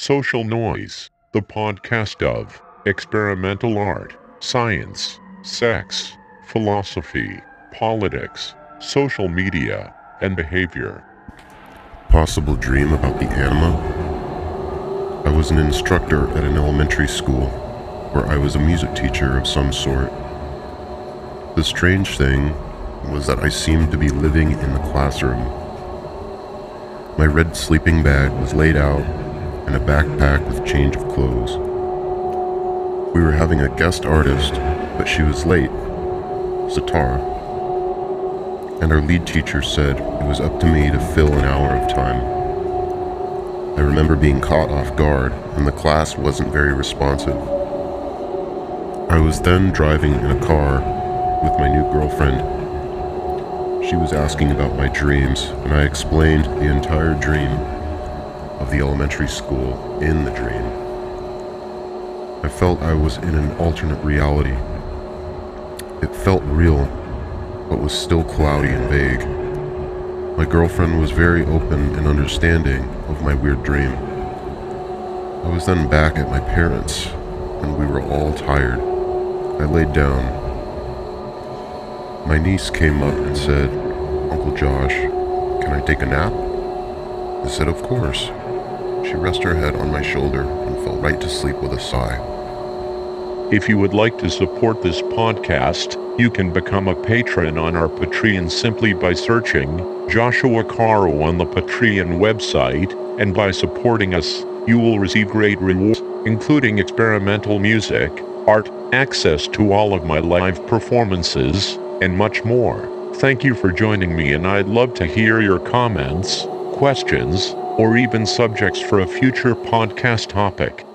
Social Noise, the podcast of experimental art, science, sex, philosophy, politics, social media, and behavior. Possible dream about the anima? I was an instructor at an elementary school where I was a music teacher of some sort. The strange thing was that I seemed to be living in the classroom. My red sleeping bag was laid out and a backpack with change of clothes. We were having a guest artist, but she was late, Zatara. And our lead teacher said it was up to me to fill an hour of time. I remember being caught off guard, and the class wasn't very responsive. I was then driving in a car with my new girlfriend. She was asking about my dreams, and I explained the entire dream of the elementary school in the dream. I felt I was in an alternate reality. It felt real, but was still cloudy and vague. My girlfriend was very open and understanding of my weird dream. I was then back at my parents', and we were all tired. I laid down. My niece came up and said, Uncle Josh, can I take a nap? I said, Of course. She rested her head on my shoulder and fell right to sleep with a sigh. If you would like to support this podcast, you can become a patron on our Patreon simply by searching Joshua Caro on the Patreon website, and by supporting us, you will receive great rewards, including experimental music, art, access to all of my live performances, and much more. Thank you for joining me, and I'd love to hear your comments, questions, or even subjects for a future podcast topic.